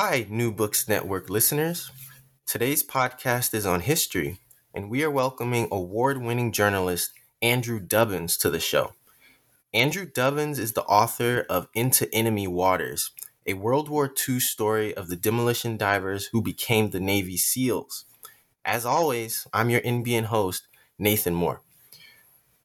Hi, New Books Network listeners. Today's podcast is on history, and we are welcoming award winning journalist Andrew Dubbins to the show. Andrew Dubbins is the author of Into Enemy Waters, a World War II story of the demolition divers who became the Navy SEALs. As always, I'm your NBN host, Nathan Moore.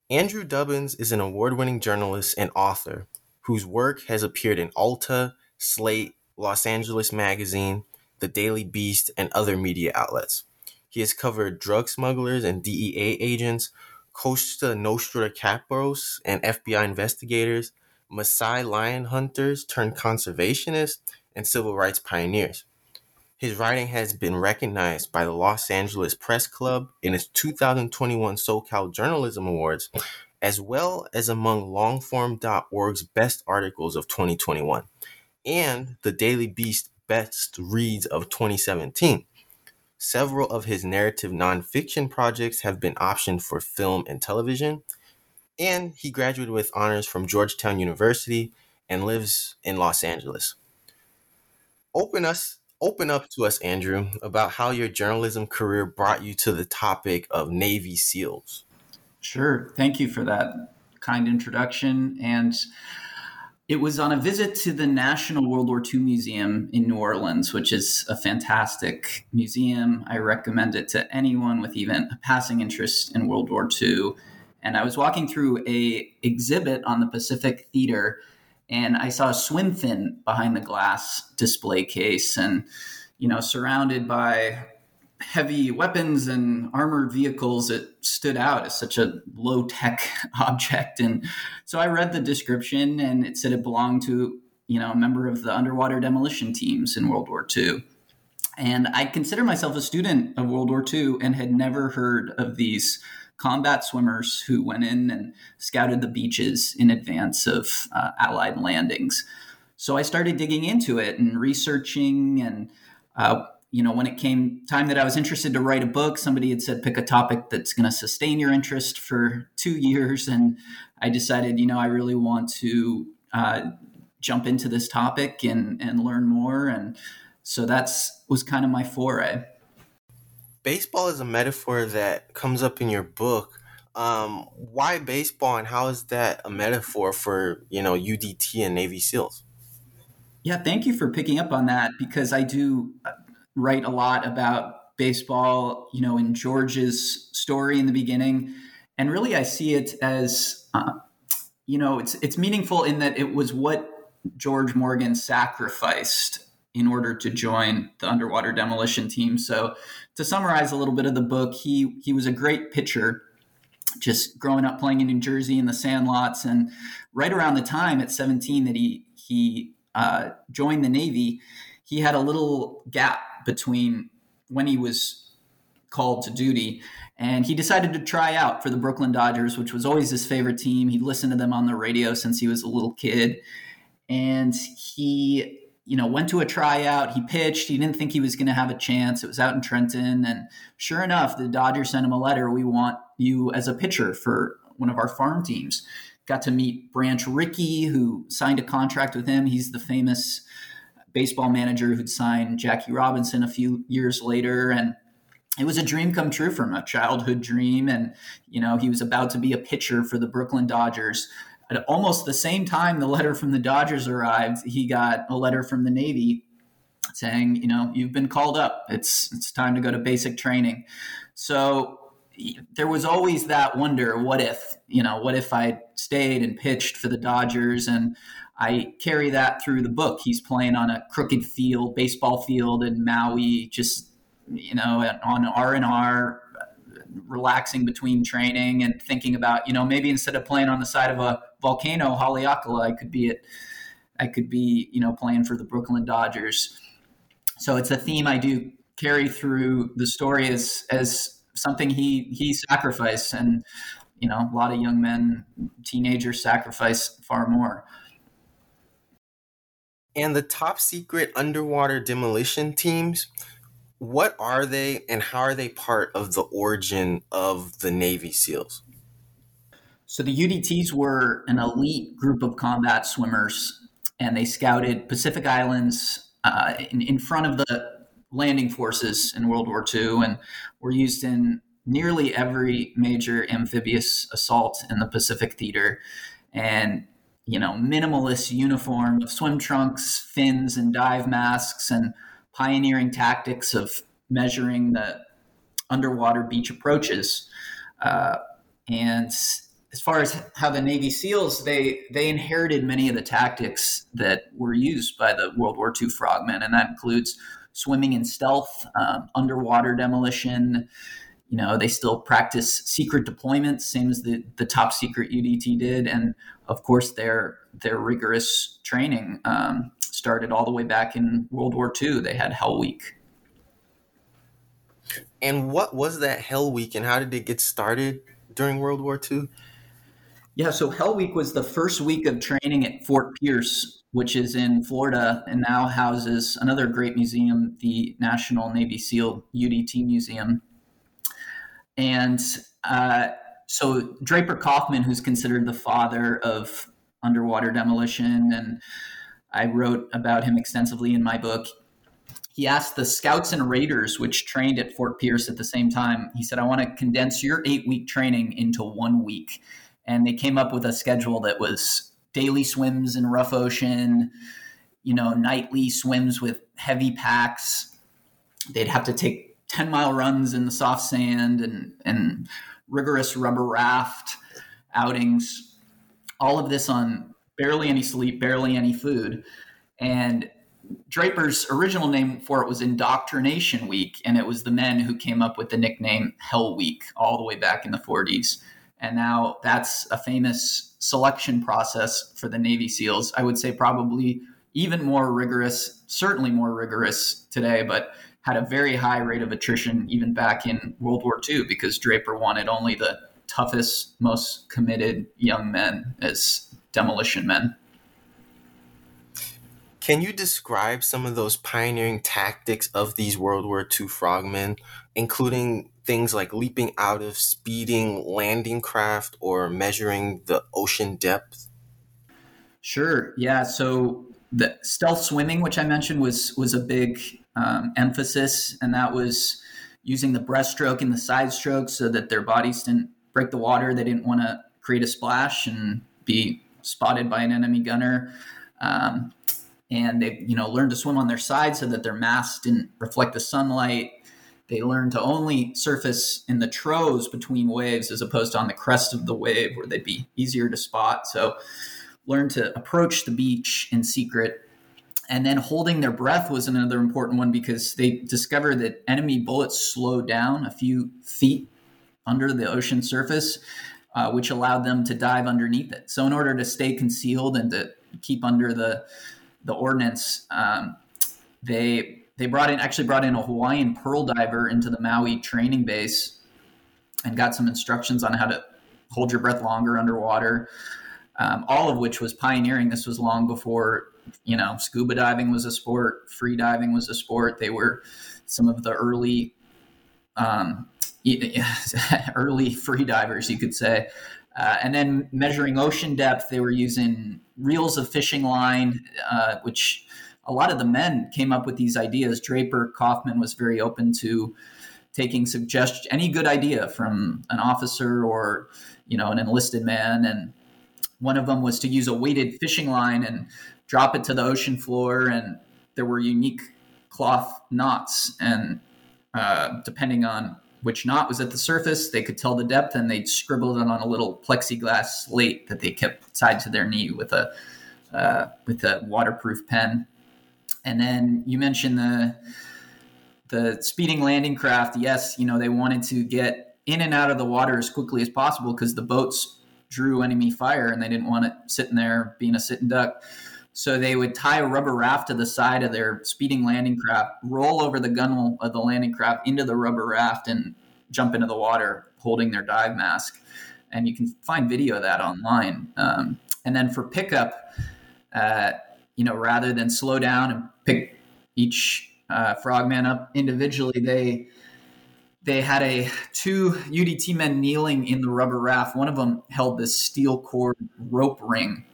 Andrew Dubbins is an award winning journalist and author whose work has appeared in Alta, Slate, Los Angeles Magazine, The Daily Beast, and other media outlets. He has covered drug smugglers and DEA agents, Cosa Nostra capos and FBI investigators, Maasai lion hunters turned conservationists, and civil rights pioneers. His writing has been recognized by the Los Angeles Press Club in its 2021 SoCal Journalism Awards, as well as among longform.org's best articles of 2021 and the Daily Beast Best Reads of 2017. Several of his narrative nonfiction projects have been optioned for film and television, and he graduated with honors from Georgetown University and lives in Los Angeles. Open us open up to us, Andrew, about how your journalism career brought you to the topic of Navy SEALs. Sure. Thank you for that kind introduction. And it was on a visit to the National World War II Museum in New Orleans, which is a fantastic museum. I recommend it to anyone with even a passing interest in World War II. And I was walking through a exhibit on the Pacific Theater, and I saw a swim fin behind the glass display case, and you know, surrounded by heavy weapons and armored vehicles, it stood out as such a low tech object. And so I read the description and it said it belonged to, you know, a member of the underwater demolition teams in World War II. And I consider myself a student of World War II and had never heard of these combat swimmers who went in and scouted the beaches in advance of uh, Allied landings. So I started digging into it and researching and uh, you know, when it came time that I was interested to write a book, somebody had said pick a topic that's going to sustain your interest for two years, and I decided, you know, I really want to uh, jump into this topic and and learn more, and so that's was kind of my foray. Baseball is a metaphor that comes up in your book. Um, why baseball, and how is that a metaphor for you know UDT and Navy SEALs? Yeah, thank you for picking up on that because I do write a lot about baseball, you know, in George's story in the beginning. And really, I see it as, uh, you know, it's, it's meaningful in that it was what George Morgan sacrificed in order to join the underwater demolition team. So, to summarize a little bit of the book, he he was a great pitcher, just growing up playing in New Jersey in the sandlots, and right around the time at 17 that he he uh, joined the Navy, he had a little gap between when he was called to duty and he decided to try out for the Brooklyn Dodgers, which was always his favorite team. He listened to them on the radio since he was a little kid. And he, you know, went to a tryout. He pitched. He didn't think he was going to have a chance. It was out in Trenton. And sure enough, the Dodgers sent him a letter. We want you as a pitcher for one of our farm teams. Got to meet Branch Rickey, who signed a contract with him. He's the famous baseball manager who'd signed Jackie Robinson a few years later. And it was a dream come true for him, a childhood dream. And, you know, he was about to be a pitcher for the Brooklyn Dodgers. At almost the same time the letter from the Dodgers arrived, he got a letter from the Navy saying, you know, you've been called up. It's it's time to go to basic training. So there was always that wonder, what if, you know, what if I stayed and pitched for the Dodgers and I carry that through the book. He's playing on a crooked field, baseball field in Maui, just you know, on R and R, relaxing between training and thinking about, you know, maybe instead of playing on the side of a volcano, Haleakala, I could be at I could be, you know, playing for the Brooklyn Dodgers. So it's a theme I do carry through the story as as something he he sacrificed, and you know, a lot of young men, teenagers sacrifice far more. And the top secret underwater demolition teams, what are they and how are they part of the origin of the Navy SEALs? So the UDTs were an elite group of combat swimmers, and they scouted Pacific Islands uh, in, in front of the landing forces in World War II and were used in nearly every major amphibious assault in the Pacific theater. And you know, minimalist uniform of swim trunks, fins, and dive masks, and pioneering tactics of measuring the underwater beach approaches. Uh, and as far as how the Navy SEALs, they they inherited many of the tactics that were used by the World War II frogmen, and that includes swimming in stealth, um, underwater demolition. You know, they still practice secret deployments, same as the the top secret UDT did, and of course their their rigorous training um, started all the way back in World War II. They had Hell Week. And what was that Hell Week, and how did it get started during World War II? Yeah, so Hell Week was the first week of training at Fort Pierce, which is in Florida and now houses another great museum, the National Navy SEAL UDT Museum. And uh, so Draper Kaufman, who's considered the father of underwater demolition, and I wrote about him extensively in my book. He asked the scouts and raiders, which trained at Fort Pierce at the same time, he said, I want to condense your eight week training into one week and they came up with a schedule that was daily swims in rough ocean, you know, nightly swims with heavy packs. They'd have to take 10 mile runs in the soft sand and, and rigorous rubber raft outings. All of this on barely any sleep, barely any food. And Draper's original name for it was Indoctrination Week, and it was the men who came up with the nickname Hell Week all the way back in the 40s. And now that's a famous selection process for the Navy SEALs. I would say probably even more rigorous, certainly more rigorous today, but had a very high rate of attrition even back in World War II because Draper wanted only the toughest, most committed young men as demolition men. Can you describe some of those pioneering tactics of these World War II frogmen, including things like leaping out of speeding landing craft or measuring the ocean depth? Sure. Yeah. So the stealth swimming, which I mentioned, was was a big um, emphasis, and that was using the breaststroke and the side stroke so that their bodies didn't break the water. They didn't want to create a splash and be spotted by an enemy gunner. Um, and they, you know, learned to swim on their side so that their masks didn't reflect the sunlight. They learned to only surface in the troughs between waves as opposed to on the crest of the wave where they'd be easier to spot. So learn to approach the beach in secret. And then holding their breath was another important one because they discovered that enemy bullets slowed down a few feet under the ocean surface, uh, which allowed them to dive underneath it. So in order to stay concealed and to keep under the the ordnance, um, they they brought in actually brought in a Hawaiian pearl diver into the Maui training base and got some instructions on how to hold your breath longer underwater. Um, all of which was pioneering. This was long before you know scuba diving was a sport, free diving was a sport. They were some of the early um, early free divers, you could say. Uh, and then measuring ocean depth, they were using reels of fishing line, uh, which a lot of the men came up with these ideas. Draper Kaufman was very open to taking suggestion, any good idea from an officer or you know an enlisted man, and one of them was to use a weighted fishing line and drop it to the ocean floor, and there were unique cloth knots, and uh, depending on which knot was at the surface, they could tell the depth, and they scribbled it on a little plexiglass slate that they kept tied to their knee with a uh, with a waterproof pen. And then you mentioned the the speeding landing craft. Yes, you know they wanted to get in and out of the water as quickly as possible because the boats drew enemy fire and they didn't want it sitting there being a sitting duck. So they would tie a rubber raft to the side of their speeding landing craft, roll over the gunwale of the landing craft into the rubber raft, and jump into the water holding their dive mask. And you can find video of that online. Um, and then for pickup, uh, you know, rather than slow down and pick each uh, frogman up individually, they they had a two UDT men kneeling in the rubber raft. One of them held this steel cord rope ring,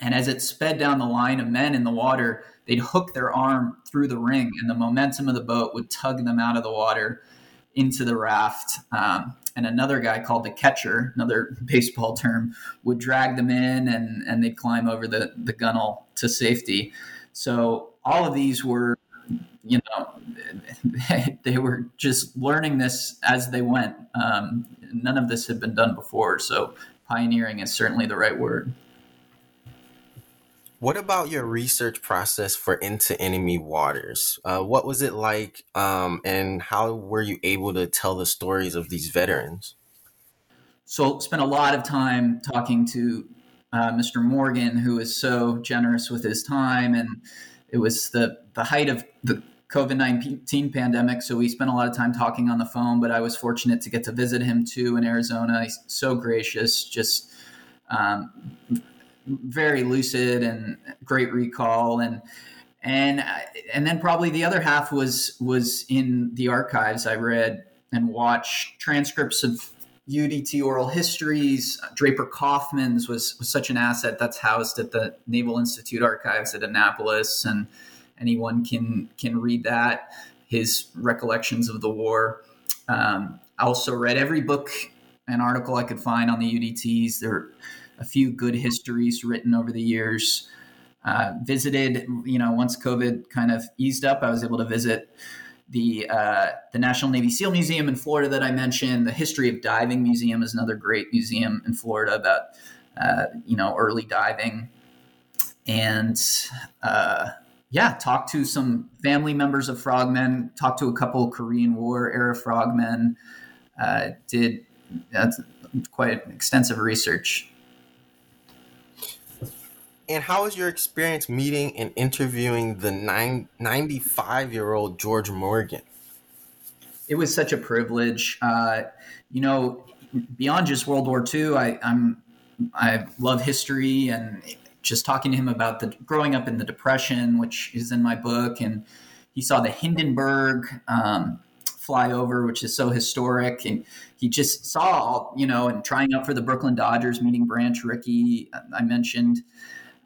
and as it sped down the line of men in the water, they'd hook their arm through the ring, and the momentum of the boat would tug them out of the water into the raft. Um, and another guy called the catcher, another baseball term, would drag them in, and and they'd climb over the the gunwale to safety. So all of these were you know, they were just learning this as they went. Um, none of this had been done before, so pioneering is certainly the right word. What about your research process for Into Enemy Waters? Uh, what was it like, um, and how were you able to tell the stories of these veterans? So, spent a lot of time talking to uh, Mr. Morgan, who is so generous with his time, and it was the the height of the COVID 19 pandemic. So we spent a lot of time talking on the phone, but I was fortunate to get to visit him too in Arizona. He's so gracious, just um, very lucid and great recall. And, and, and then probably the other half was, was in the archives. I read and watched transcripts of UDT oral histories. Draper Kaufman's was, was such an asset that's housed at the Naval Institute Archives at Annapolis. And, anyone can can read that. His recollections of the war. Um, I also read every book and article I could find on the UDTs. There a few good histories written over the years. Uh, visited, you know, once COVID kind of eased up, I was able to visit the uh, the National Navy SEAL Museum in Florida that I mentioned. The History of Diving Museum is another great museum in Florida about uh, you know early diving, and uh, yeah, talked to some family members of frogmen, talked to a couple Korean War era frogmen, uh, did quite extensive research. And how was your experience meeting and interviewing the 95 year old George Morgan? It was such a privilege. Uh, you know, beyond just World War II, I, I'm I love history and just talking to him about the growing up in the Depression, which is in my book, and he saw the Hindenburg um, fly over, which is so historic, and he just saw, you know, and trying out for the Brooklyn Dodgers, meeting Branch Rickey, I mentioned.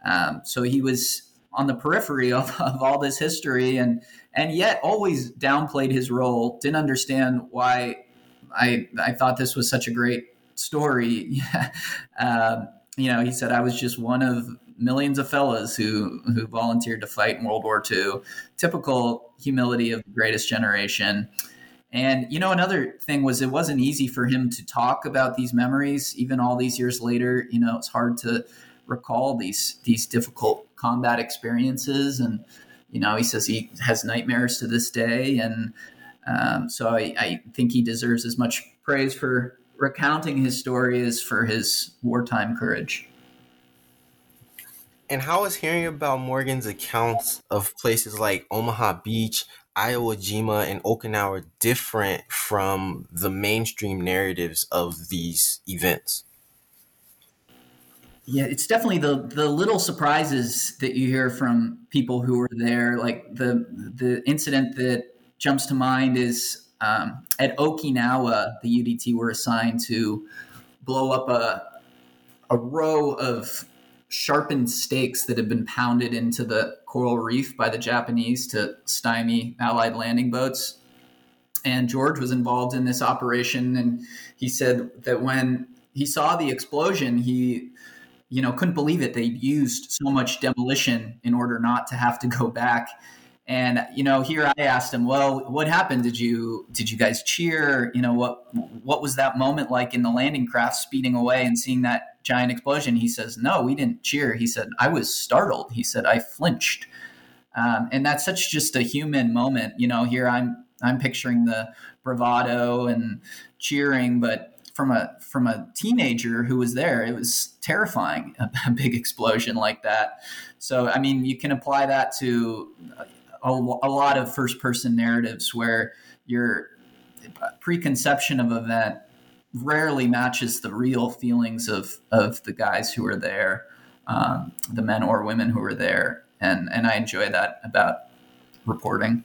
Um, so he was on the periphery of, of all this history, and and yet always downplayed his role. Didn't understand why I I thought this was such a great story. um, you know, he said I was just one of millions of fellas who who volunteered to fight in World War II. Typical humility of the greatest generation. And you know, another thing was it wasn't easy for him to talk about these memories, even all these years later. You know, it's hard to recall these these difficult combat experiences. And you know, he says he has nightmares to this day. And um, so I, I think he deserves as much praise for recounting his story as for his wartime courage. And how is hearing about Morgan's accounts of places like Omaha Beach, Iwo Jima, and Okinawa different from the mainstream narratives of these events? Yeah, it's definitely the the little surprises that you hear from people who were there. Like the the incident that jumps to mind is um, at Okinawa, the UDT were assigned to blow up a a row of sharpened stakes that had been pounded into the coral reef by the Japanese to stymie Allied landing boats. And George was involved in this operation, and he said that when he saw the explosion, he you know couldn't believe it. They used so much demolition in order not to have to go back. And you know, here I asked him, "Well, what happened? Did you did you guys cheer? You know, what what was that moment like in the landing craft speeding away and seeing that giant explosion. He says, No, we didn't cheer. He said, I was startled. He said, I flinched. Um, and that's such just a human moment. You know, here I'm I'm picturing the bravado and cheering, but from a from a teenager who was there, it was terrifying. A, a big explosion like that. So I mean, you can apply that to a, a lot of first person narratives where your preconception of event rarely matches the real feelings of of the guys who are there, um, the men or women who are there, and and I enjoy that about reporting.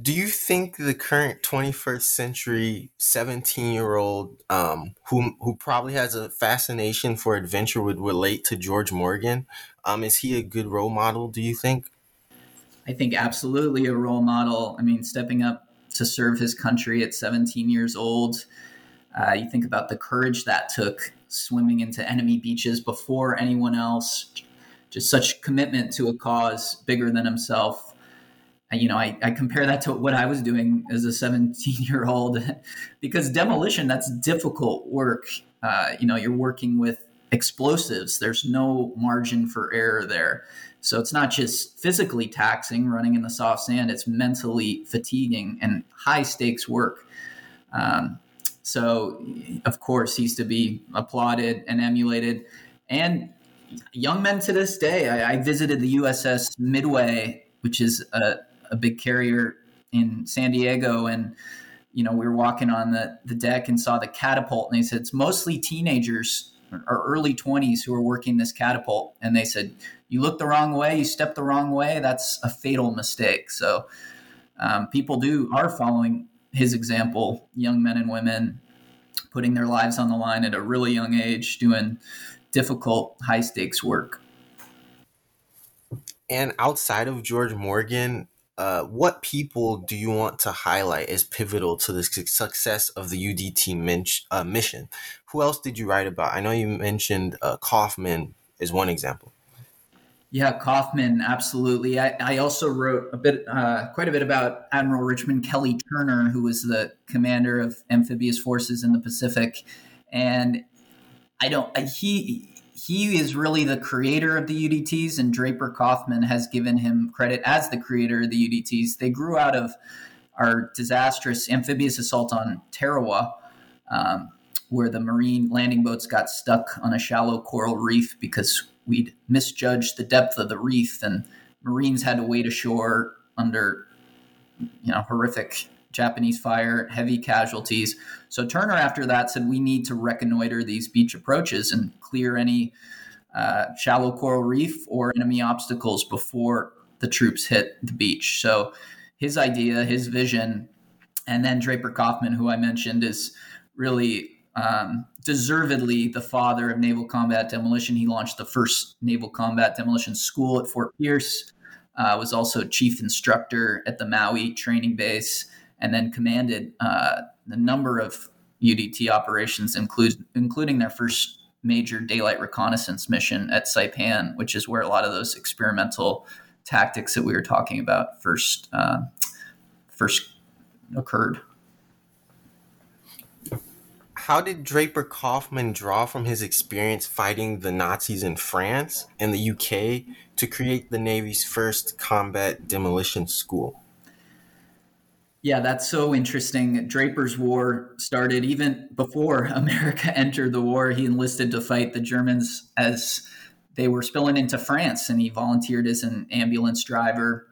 Do you think the current 21st century 17 year old um, who who probably has a fascination for adventure would relate to George Morgan? Um, is he a good role model? Do you think? I think absolutely a role model. I mean, stepping up to serve his country at 17 years old. Uh, you think about the courage that took swimming into enemy beaches before anyone else, just such commitment to a cause bigger than himself. You know, I, I compare that to what I was doing as a 17 year old because demolition, that's difficult work. Uh, you know, you're working with explosives, there's no margin for error there. So it's not just physically taxing running in the soft sand, it's mentally fatiguing and high stakes work. Um, so, of course, he's to be applauded and emulated. And young men to this day, I, I visited the USS Midway, which is a, a big carrier in San Diego. And, you know, we were walking on the, the deck and saw the catapult. And they said it's mostly teenagers or early 20s who are working this catapult. And they said, you look the wrong way, you step the wrong way, that's a fatal mistake. So um, people do are following his example, young men and women putting their lives on the line at a really young age, doing difficult, high stakes work. And outside of George Morgan, uh, what people do you want to highlight as pivotal to the success of the UDT min- uh, mission? Who else did you write about? I know you mentioned uh, Kaufman is one example. Yeah, Kaufman, absolutely. I, I also wrote a bit, uh, quite a bit about Admiral Richmond Kelly Turner, who was the commander of amphibious forces in the Pacific, and I don't. He he is really the creator of the UDTs, and Draper Kaufman has given him credit as the creator of the UDTs. They grew out of our disastrous amphibious assault on Tarawa. Um, where the marine landing boats got stuck on a shallow coral reef because we'd misjudged the depth of the reef and Marines had to wade ashore under you know horrific Japanese fire, heavy casualties. So Turner, after that, said we need to reconnoiter these beach approaches and clear any uh, shallow coral reef or enemy obstacles before the troops hit the beach. So his idea, his vision, and then Draper Kaufman, who I mentioned, is really um, deservedly the father of naval combat demolition. He launched the first naval combat demolition school at Fort Pierce, uh, was also chief instructor at the Maui training base, and then commanded uh, the number of UDT operations, include, including their first major daylight reconnaissance mission at Saipan, which is where a lot of those experimental tactics that we were talking about first uh, first occurred how did Draper Kaufman draw from his experience fighting the Nazis in France and the UK to create the Navy's first combat demolition school? Yeah, that's so interesting. Draper's War started even before America entered the war. He enlisted to fight the Germans as they were spilling into France, and he volunteered as an ambulance driver,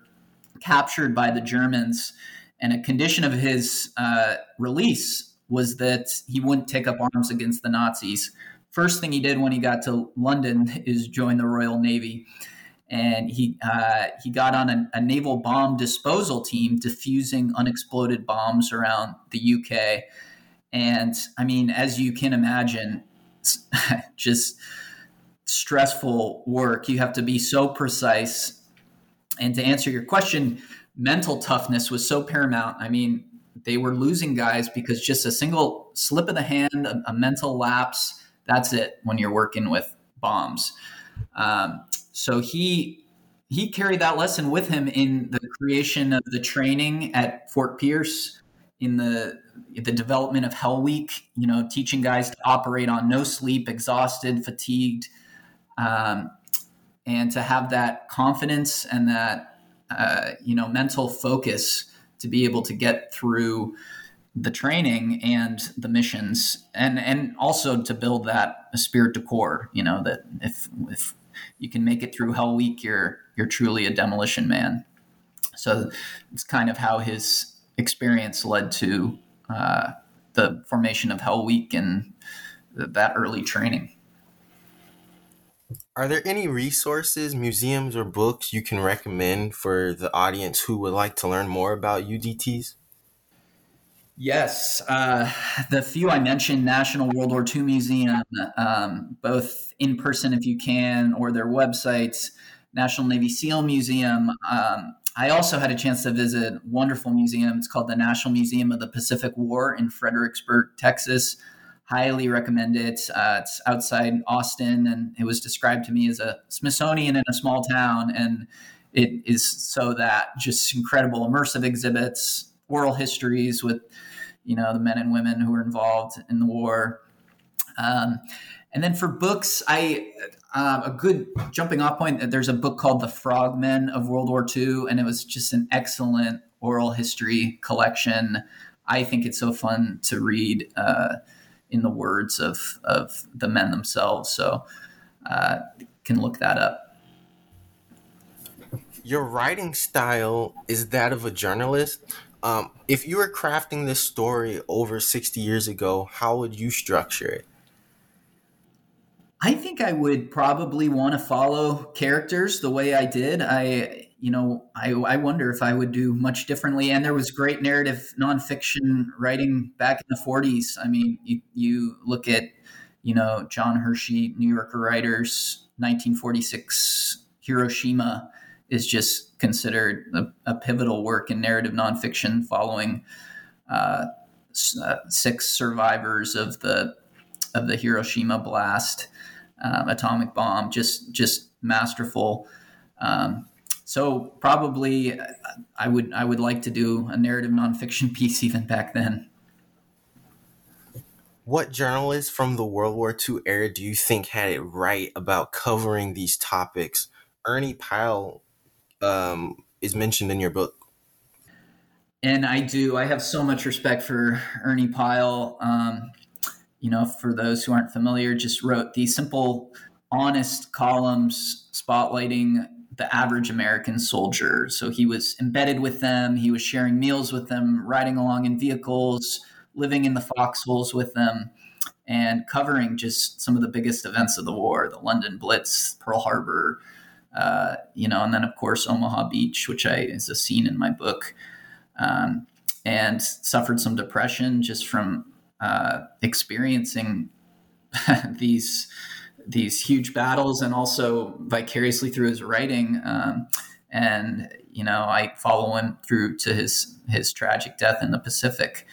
captured by the Germans. And a condition of his uh, release was that he wouldn't take up arms against the Nazis. First thing he did when he got to London is join the Royal Navy, and he uh, he got on a, a, naval bomb disposal team, defusing unexploded bombs around the UK. And I mean, as you can imagine, just stressful work. You have to be so precise. And to answer your question, mental toughness was so paramount. I mean, they were losing guys because just a single slip of the hand, a, a mental lapse, that's it when you're working with bombs. Um, so he he carried that lesson with him in the creation of the training at Fort Pierce, in the the development of Hell Week. You know, teaching guys to operate on no sleep, exhausted, fatigued, um, and to have that confidence and that uh, you know mental focus to be able to get through the training and the missions, and and also to build that spirit de corps. You know that if if you can make it through Hell Week, you're you're truly a demolition man. So it's kind of how his experience led to uh, the formation of Hell Week and that early training. Are there any resources, museums, or books you can recommend for the audience who would like to learn more about UDTs? Yes, uh, the few I mentioned, National World War II Museum, um, both in person if you can, or their websites, National Navy SEAL Museum. Um, I also had a chance to visit a wonderful museum. It's called the National Museum of the Pacific War in Fredericksburg, Texas highly recommend it. Uh, it's outside Austin, and it was described to me as a Smithsonian in a small town, and it is so that just incredible immersive exhibits, oral histories with you know the men and women who were involved in the war. Um, and then for books, I uh, a good jumping off point. There's a book called The Frogmen of World War II, and it was just an excellent oral history collection. I think it's so fun to read. Uh, in the words of of the men themselves. So uh, can look that up. Your writing style is that of a journalist. Um, if you were crafting this story over 60 years ago, how would you structure it? I think I would probably want to follow characters the way I did. I you know, I, I wonder if I would do much differently. And there was great narrative nonfiction writing back in the 40s. I mean, you, you look at, you know, John Hersey, New Yorker writers, 1946 Hiroshima is just considered a, a pivotal work in narrative nonfiction following uh, uh, six survivors of the of the Hiroshima blast, um, atomic bomb. Just just masterful. Um, so probably I would I would like to do a narrative nonfiction piece even back then. What journalists from the World War II era do you think had it right about covering these topics? Ernie Pyle um, is mentioned in your book. And I do. I have so much respect for Ernie Pyle. Um, you know, for those who aren't familiar, just wrote these simple, honest columns spotlighting the average American soldier. So he was embedded with them, he was sharing meals with them, riding along in vehicles, living in the foxholes with them, and covering just some of the biggest events of the war the London Blitz, Pearl Harbor. Uh, you know, and then of course Omaha Beach, which I is a scene in my book, um, and suffered some depression just from uh, experiencing these these huge battles and also vicariously through his writing. Um, and you know, I follow him through to his his tragic death in the Pacific.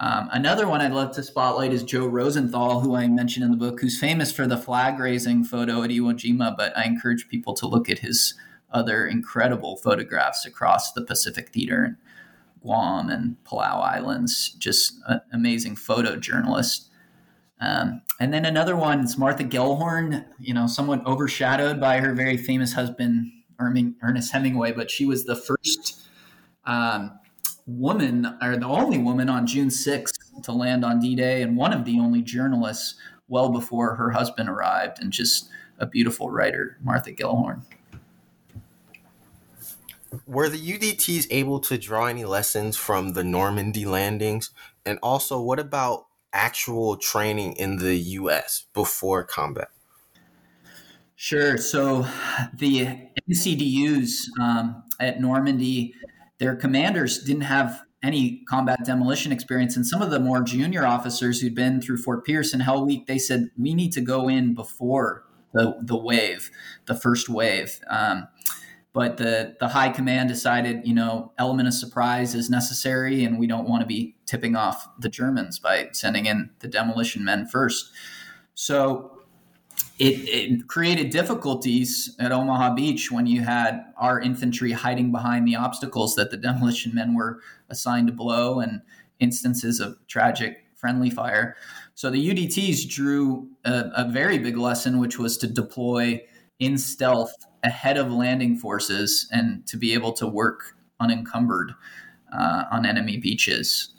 Um, another one I'd love to spotlight is Joe Rosenthal, who I mentioned in the book, who's famous for the flag raising photo at Iwo Jima. But I encourage people to look at his other incredible photographs across the Pacific Theater and Guam and Palau Islands. Just an amazing photojournalist. Um, and then another one is Martha Gellhorn, you know, somewhat overshadowed by her very famous husband, Ernest Hemingway, but she was the first um, woman, or the only woman on June 6th to land on D Day, and one of the only journalists well before her husband arrived, and just a beautiful writer, Martha Gellhorn. Were the UDTs able to draw any lessons from the Normandy landings? And also, what about actual training in the U.S. before combat? Sure. So the NCDUs um, at Normandy, their commanders didn't have any combat demolition experience. And some of the more junior officers who'd been through Fort Pierce and Hell Week, they said, we need to go in before the, the wave, the first wave. Um, but the the high command decided you know element of surprise is necessary and we don't want to be tipping off the germans by sending in the demolition men first so it, it created difficulties at omaha beach when you had our infantry hiding behind the obstacles that the demolition men were assigned to blow and instances of tragic friendly fire so the udts drew a, a very big lesson which was to deploy in stealth ahead of landing forces and to be able to work unencumbered uh, on enemy beaches.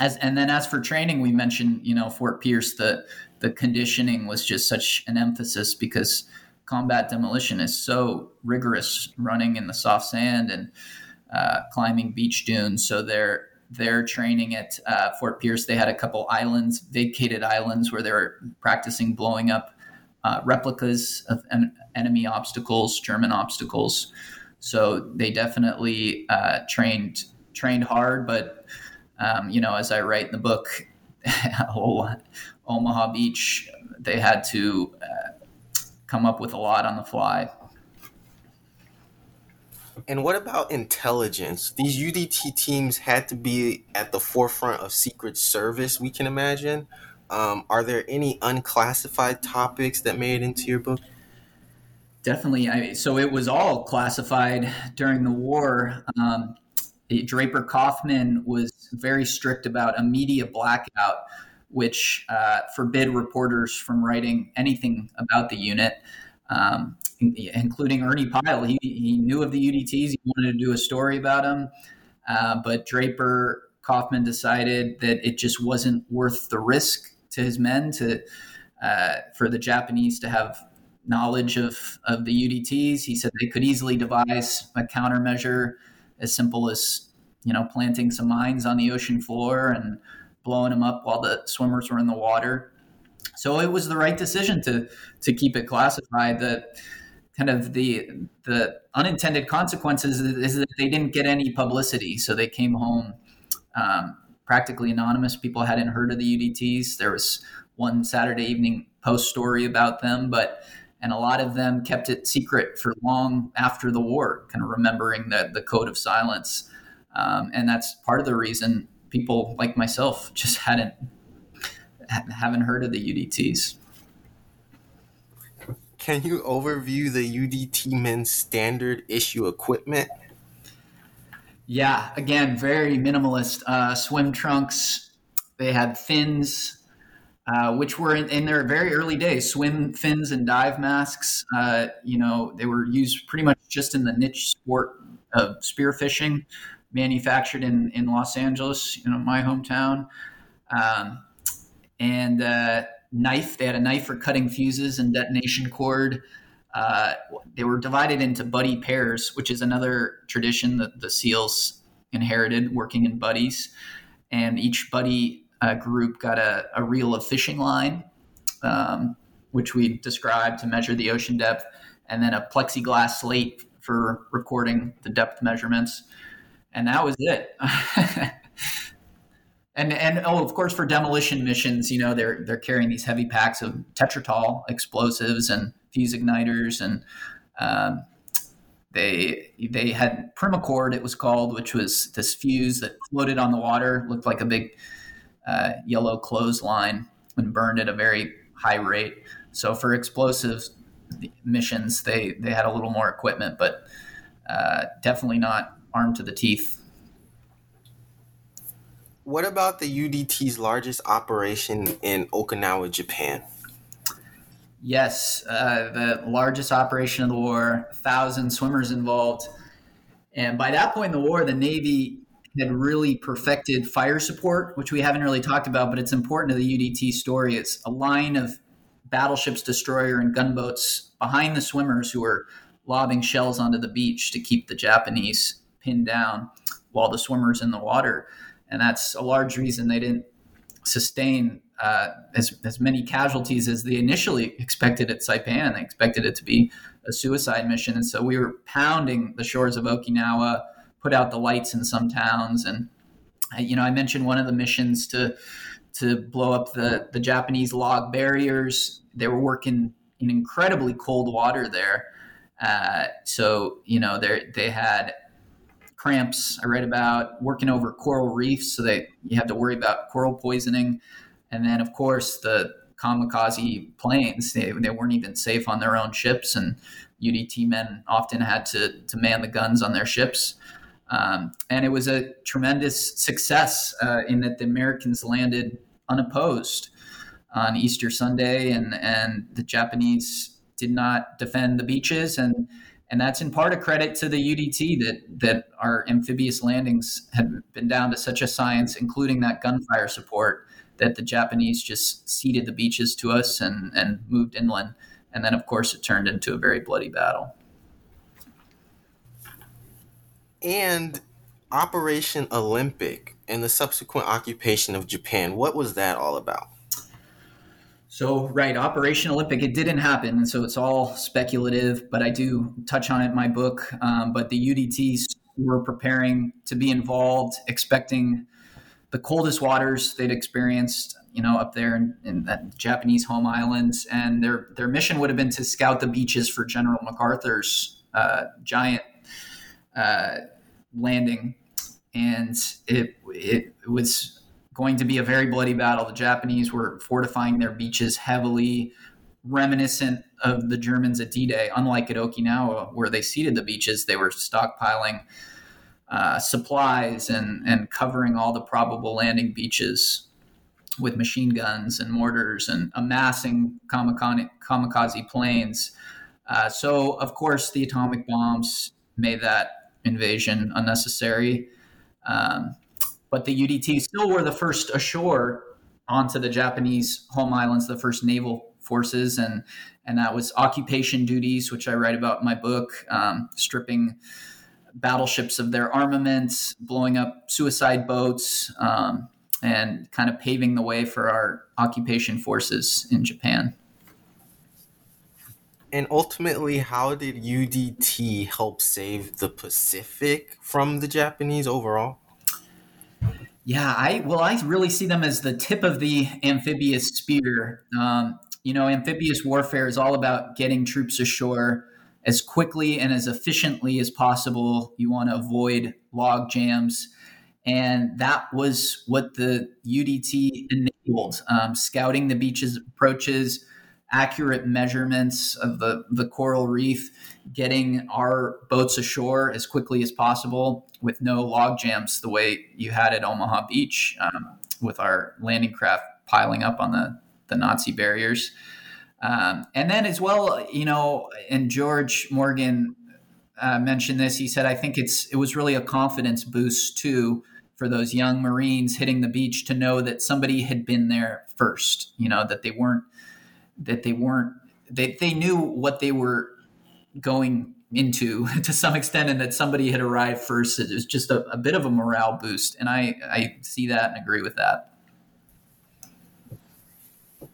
As and then as for training, we mentioned you know Fort Pierce the the conditioning was just such an emphasis because combat demolition is so rigorous, running in the soft sand and uh, climbing beach dunes. So they're they're training at uh, Fort Pierce. They had a couple islands, vacated islands, where they were practicing blowing up uh, replicas of en- enemy obstacles, German obstacles. So they definitely uh, trained trained hard, but um, you know, as I write in the book, Omaha Beach, they had to uh, come up with a lot on the fly. And what about intelligence? These UDT teams had to be at the forefront of Secret Service, we can imagine. Um, are there any unclassified topics that made it into your book? Definitely. I, so it was all classified during the war. Um, Draper Kaufman was very strict about a media blackout, which uh, forbid reporters from writing anything about the unit um, including Ernie Pyle. He, he knew of the UDTs. He wanted to do a story about them. Uh, but Draper Kaufman decided that it just wasn't worth the risk to his men to uh, for the Japanese to have knowledge of, of the UDTs. He said they could easily devise a countermeasure as simple as you know planting some mines on the ocean floor and blowing them up while the swimmers were in the water. So it was the right decision to to keep it classified. That kind of the the unintended consequences is that they didn't get any publicity, so they came home um, practically anonymous. People hadn't heard of the UDTs. There was one Saturday evening post story about them, but and a lot of them kept it secret for long after the war, kind of remembering the the code of silence. Um, and that's part of the reason people like myself just hadn't haven't heard of the UDTs. Can you overview the UDT men's standard issue equipment? Yeah, again, very minimalist. Uh, swim trunks. They had fins, uh, which were in, in, their very early days. Swim fins and dive masks. Uh, you know, they were used pretty much just in the niche sport of spearfishing, manufactured in in Los Angeles, you know, my hometown. Um, and uh, knife. They had a knife for cutting fuses and detonation cord. Uh, they were divided into buddy pairs, which is another tradition that the SEALs inherited, working in buddies. And each buddy uh, group got a, a, reel of fishing line, um, which we described to measure the ocean depth, and then a plexiglass slate for recording the depth measurements. And that was it. and and oh, of course, for demolition missions, you know, they're they're carrying these heavy packs of tetrytol explosives and fuse igniters, and um, they they had primacord, it was called, which was this fuse that floated on the water, looked like a big uh, yellow clothesline, and burned at a very high rate. So for explosives missions, they they had a little more equipment, but uh, definitely not armed to the teeth what about the UDT's largest operation in Okinawa, Japan? Yes, uh, the largest operation of the war, thousand swimmers involved. And by that point in the war, the Navy had really perfected fire support, which we haven't really talked about, but it's important to the UDT story. It's a line of battleships, destroyer, and gunboats behind the swimmers who were lobbing shells onto the beach to keep the Japanese pinned down while the swimmers in the water and that's a large reason they didn't sustain uh, as, as many casualties as they initially expected at Saipan. They expected it to be a suicide mission, and so we were pounding the shores of Okinawa, put out the lights in some towns, and you know I mentioned one of the missions to to blow up the the Japanese log barriers. They were working in incredibly cold water there, uh, so you know they they had cramps I read about, working over coral reefs so that you have to worry about coral poisoning. And then, of course, the kamikaze planes, they, they weren't even safe on their own ships. And UDT men often had to, to man the guns on their ships. Um, and it was a tremendous success uh, in that the Americans landed unopposed on Easter Sunday, and, and the Japanese did not defend the beaches. And and that's in part a credit to the UDT that that our amphibious landings had been down to such a science, including that gunfire support, that the Japanese just ceded the beaches to us and and moved inland, and then of course it turned into a very bloody battle. And Operation Olympic and the subsequent occupation of Japan, what was that all about? So, right, Operation Olympic, it didn't happen. And so it's all speculative, but I do touch on it in my book. Um, but the UDTs were preparing to be involved, expecting the coldest waters they'd experienced, you know, up there in, in that Japanese home islands. And their, their mission would have been to scout the beaches for General MacArthur's uh, giant uh, landing. And it, it was going to be a very bloody battle. The Japanese were fortifying their beaches heavily, reminiscent of the Germans at D Day. Unlike at Okinawa, where they ceded the beaches, they were stockpiling uh, supplies and, and covering all the probable landing beaches with machine guns and mortars and amassing kamikaze, kamikaze planes. Uh, so, of course, the atomic bombs made that invasion unnecessary. Um, but the UDT still were the first ashore onto the Japanese home islands, the first naval forces, and and that was occupation duties, which I write about in my book, um, stripping battleships of their armaments, blowing up suicide boats, um, and kind of paving the way for our occupation forces in Japan. And ultimately, how did UDT help save the Pacific from the Japanese overall? Yeah, I well, I really see them as the tip of the amphibious spear. Um, you know, amphibious warfare is all about getting troops ashore as quickly and as efficiently as possible. You want to avoid log jams. And that was what the UDT enabled um, scouting the beaches approaches, accurate measurements of the, the coral reef, getting our boats ashore as quickly as possible with no log jams the way you had at Omaha Beach um, with our landing craft piling up on the, the Nazi barriers. Um, and then as well, you know, and George Morgan uh, mentioned this. He said, "I think it's it was really a confidence boost too for those young Marines hitting the beach to know that somebody had been there first. You know, that they weren't that they weren't they they knew what they were going into to some extent and that somebody had arrived first. It was just a, a, bit of a morale boost and i i see that and agree with that.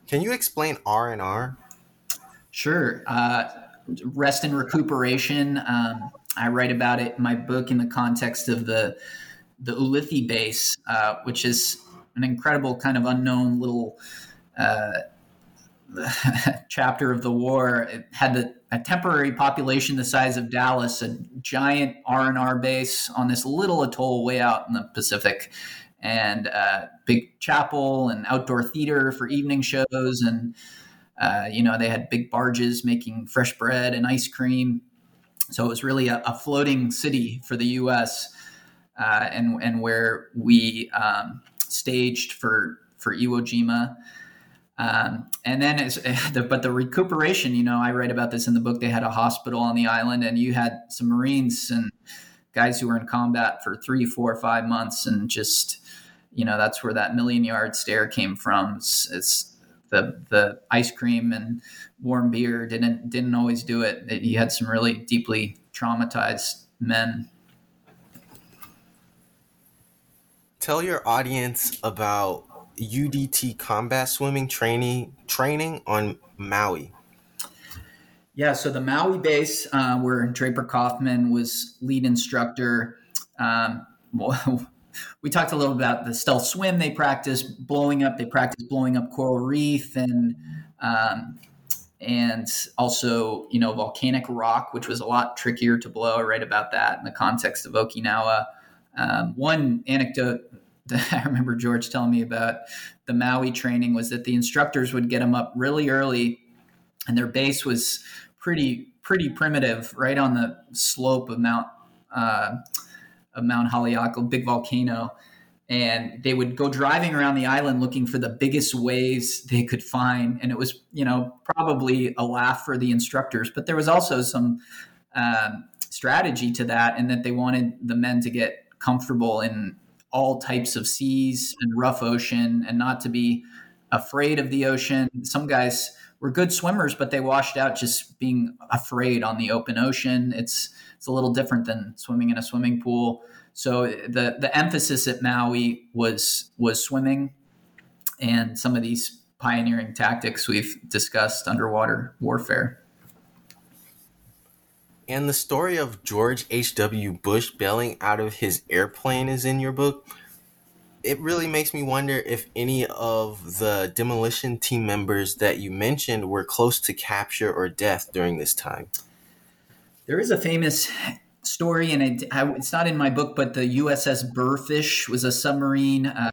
Can you explain r and r? Sure. Uh, rest and recuperation um, i write about it in my book in the context of the the ulithi base uh, which is an incredible kind of unknown little uh, chapter of the war it had the, a temporary population the size of Dallas, a giant R and R base on this little atoll way out in the Pacific, and a big chapel and outdoor theater for evening shows, and uh, you know they had big barges making fresh bread and ice cream. So it was really a, a floating city for the U.S. Uh, and and where we um, staged for for Iwo Jima. Um, and then, it's, but the recuperation, you know, I write about this in the book. They had a hospital on the island, and you had some Marines and guys who were in combat for three, four, five months, and just, you know, that's where that million yard stare came from. It's, it's the the ice cream and warm beer didn't didn't always do it. it. You had some really deeply traumatized men. Tell your audience about UDT combat swimming training training on Maui. Yeah, so the Maui base, uh, where Draper Kaufman was lead instructor. Um, we talked a little about the stealth swim they practice blowing up. They practice blowing up coral reef and um, and also you know volcanic rock, which was a lot trickier to blow. I write about that in the context of Okinawa. Um, one anecdote I remember George telling me about the Maui training was that the instructors would get them up really early, and their base was pretty pretty primitive, right on the slope of Mount uh, of Mount Haleakala, big volcano. And they would go driving around the island looking for the biggest waves they could find, and it was you know probably a laugh for the instructors, but there was also some um, strategy to that, and that they wanted the men to get comfortable in all types of seas and rough ocean, and not to be afraid of the ocean. Some guys were good swimmers, but they washed out just being afraid on the open ocean. It's it's a little different than swimming in a swimming pool. So the the emphasis at Maui was was swimming, and some of these pioneering tactics we've discussed underwater warfare. And the story of George H.W. Bush bailing out of his airplane is in your book. It really makes me wonder if any of the demolition team members that you mentioned were close to capture or death during this time. There is a famous story, and it, it's not in my book, but the USS Burrfish was a submarine uh,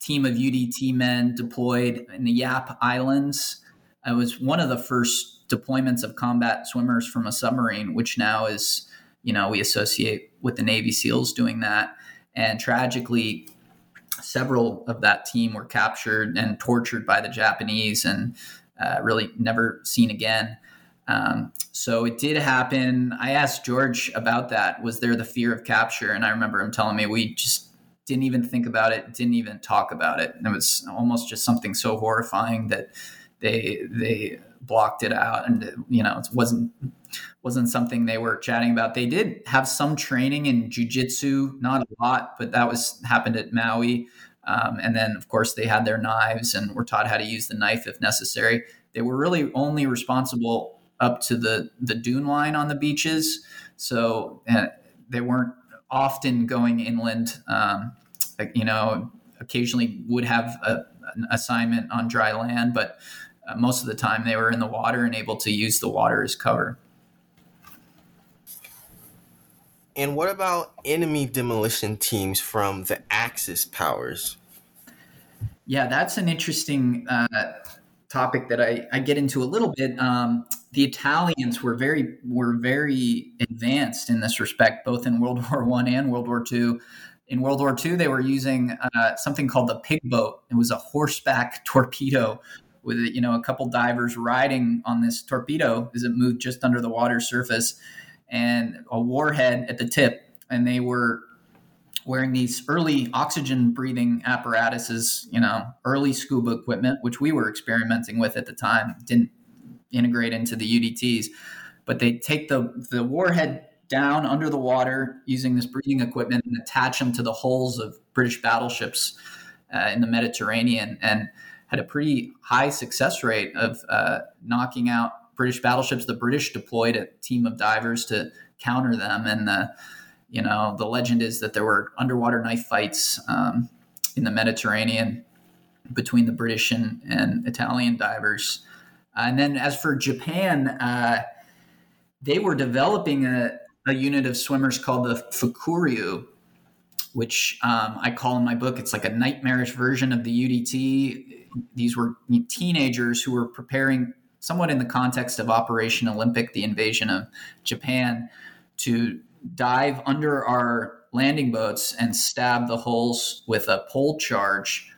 team of UDT men deployed in the Yap Islands. It was one of the first deployments of combat swimmers from a submarine, which now is, you know, we associate with the Navy SEALs doing that. And tragically, several of that team were captured and tortured by the Japanese and uh, really never seen again. Um, so it did happen. I asked George about that. Was there the fear of capture? And I remember him telling me we just didn't even think about it, didn't even talk about it. And it was almost just something so horrifying that they they blocked it out, and you know it wasn't wasn't something they were chatting about. They did have some training in jujitsu, not a lot, but that was happened at Maui. Um, and then, of course, they had their knives and were taught how to use the knife if necessary. They were really only responsible up to the the dune line on the beaches, so uh, they weren't often going inland. Um, you know, occasionally would have a, an assignment on dry land, but uh, most of the time they were in the water and able to use the water as cover. And what about enemy demolition teams from the Axis powers? Yeah, that's an interesting uh, topic that I, I get into a little bit. Um, the Italians were very were very advanced in this respect, both in World War One and World War Two. In World War II, they were using uh, something called the pig boat. It was a horseback torpedo with you know a couple divers riding on this torpedo as it moved just under the water surface, and a warhead at the tip. And they were wearing these early oxygen breathing apparatuses, you know, early scuba equipment, which we were experimenting with at the time, didn't integrate into the UDTs. But they take the the warhead down under the water using this breathing equipment and attach them to the hulls of British battleships uh, in the Mediterranean and had a pretty high success rate of uh, knocking out British battleships. The British deployed a team of divers to counter them, and the you know the legend is that there were underwater knife fights um, in the Mediterranean between the British and, and Italian divers. And then as for Japan, uh, they were developing a, a unit of swimmers called the Fukuryu, which um, I call in my book, it's like a nightmarish version of the UDT. These were teenagers who were preparing, somewhat in the context of Operation Olympic, the invasion of Japan, to dive under our landing boats and stab the hulls with a pole charge,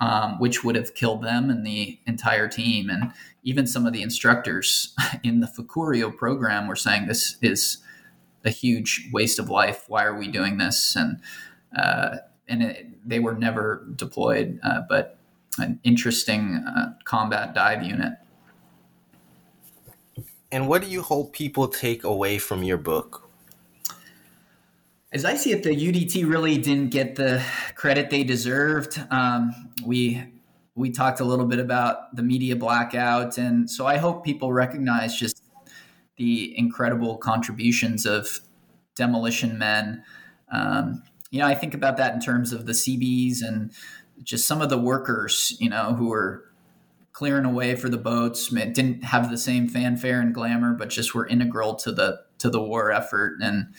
um, which would have killed them and the entire team. And even some of the instructors in the Fukuryu program were saying this is a huge waste of life. Why are we doing this? And and it, they were never deployed, uh, but an interesting uh, combat dive unit. And what do you hope people take away from your book? As I see it, the UDT really didn't get the credit they deserved. Um, we we talked a little bit about the media blackout, and so I hope people recognize just the incredible contributions of demolition men. Um, you know, I think about that in terms of the Seabees and just some of the workers, you know, who were clearing away for the boats. didn't have the same fanfare and glamour, but just were integral to the to the war effort. And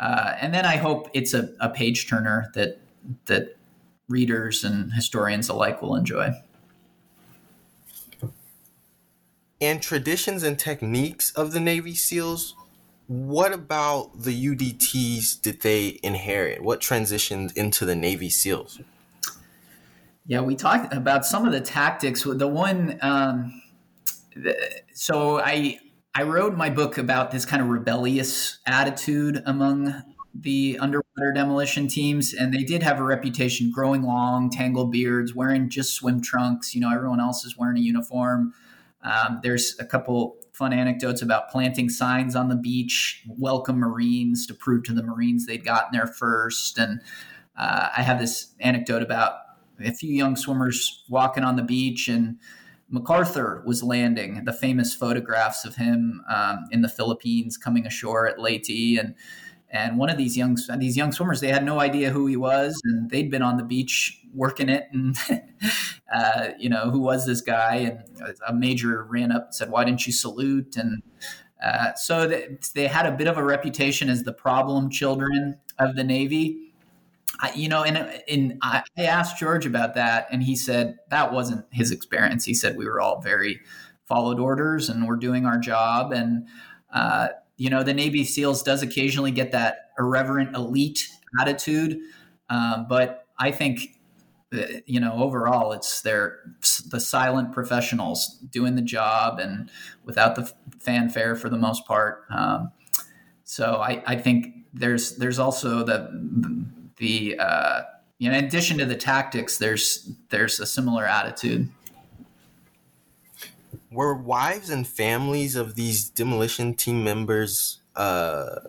uh, and then I hope it's a, a page turner that that readers and historians alike will enjoy. and traditions and techniques of the Navy SEALs, what about the UDTs did they inherit? What transitioned into the Navy SEALs? Yeah, we talked about some of the tactics. The one, um, so I I wrote my book about this kind of rebellious attitude among the underwater demolition teams, and they did have a reputation growing long, tangled beards, wearing just swim trunks. You know, everyone else is wearing a uniform. Um, there's a couple fun anecdotes about planting signs on the beach, welcome Marines to prove to the Marines they'd gotten there first. And uh, I have this anecdote about a few young swimmers walking on the beach and MacArthur was landing, the famous photographs of him um, in the Philippines coming ashore at Leyte. And and one of these young these young swimmers, they had no idea who he was, and they'd been on the beach working it, and uh, you know who was this guy? And a major ran up and said, "Why didn't you salute?" And uh, so they, had a bit of a reputation as the problem children of the Navy. I, you know, and, and I asked George about that, and he said that wasn't his experience. He said we were all very followed orders and we're doing our job, and uh, you know, the Navy SEALs does occasionally get that irreverent elite attitude, um, but I think, uh, you know, overall, it's they're the silent professionals doing the job and without the fanfare for the most part. Um, so I, I think there's there's also the the uh, you know, in addition to the tactics, there's there's a similar attitude were wives and families of these demolition team members uh,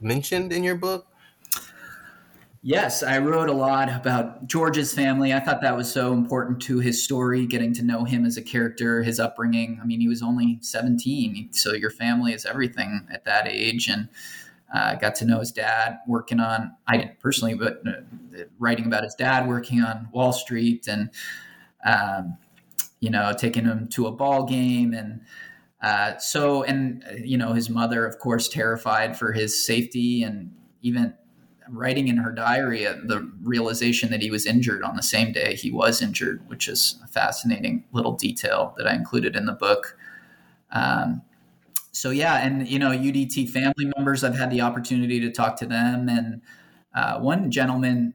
mentioned in your book? Yes, I wrote a lot about George's family. I thought that was so important to his story, getting to know him as a character, his upbringing. I mean, he was only 17, so your family is everything at that age. And uh, got to know his dad working on, I didn't personally, but uh, writing about his dad working on Wall Street and um, you know, taking him to a ball game and uh, so and you know his mother of course terrified for his safety and even writing in her diary uh, the realization that he was injured on the same day he was injured which is a fascinating little detail that i included in the book. Um, so yeah and you know udt family members i've had the opportunity to talk to them and uh, one gentleman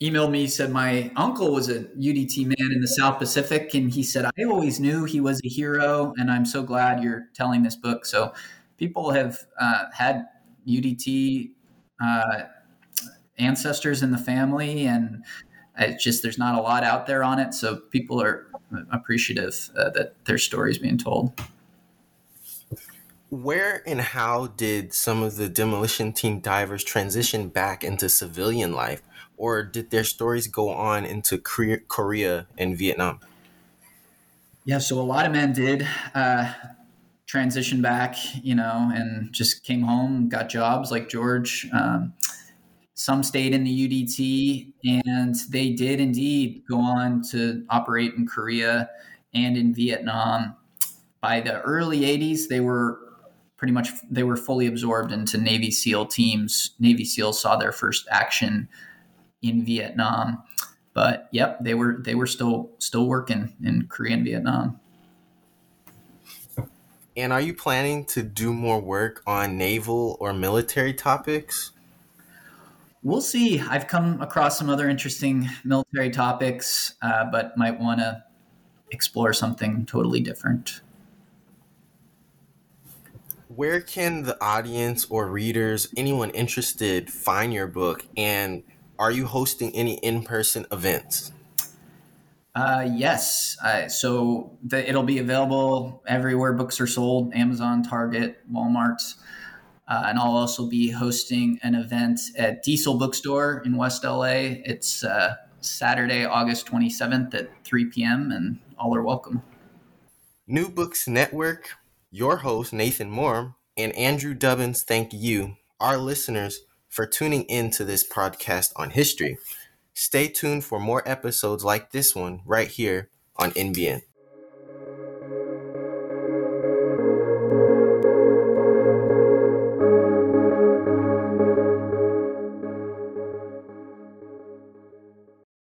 emailed me said my uncle was a UDT man in the South Pacific and he said I always knew he was a hero and I'm so glad you're telling this book. So people have uh, had UDT uh, ancestors in the family and it's just there's not a lot out there on it. So people are appreciative uh, that their stories being told. Where and how did some of the demolition team divers transition back into civilian life or did their stories go on into Korea and Vietnam? Yeah, so a lot of men did uh, transition back, you know, and just came home, got jobs like George. Um, some stayed in the UDT, and they did indeed go on to operate in Korea and in Vietnam. By the early 80s, they were pretty much they were fully absorbed into Navy SEAL teams. Navy SEALs saw their first action in Vietnam. But yep, they were they were still still working in Korea and Vietnam. And are you planning to do more work on naval or military topics? We'll see. I've come across some other interesting military topics, uh, but might want to explore something totally different. Where can the audience or readers, anyone interested, find your book? And are you hosting any in-person events? Uh, yes. Uh, so the, it'll be available everywhere books are sold: Amazon, Target, Walmart. Uh, and I'll also be hosting an event at Diesel Bookstore in West LA. It's uh, Saturday, August 27th at 3 p.m., and all are welcome. New Books Network, your host, Nathan Moore, and Andrew Dubbins thank you, our listeners, for tuning in to this podcast on history. Stay tuned for more episodes like this one right here on NBN.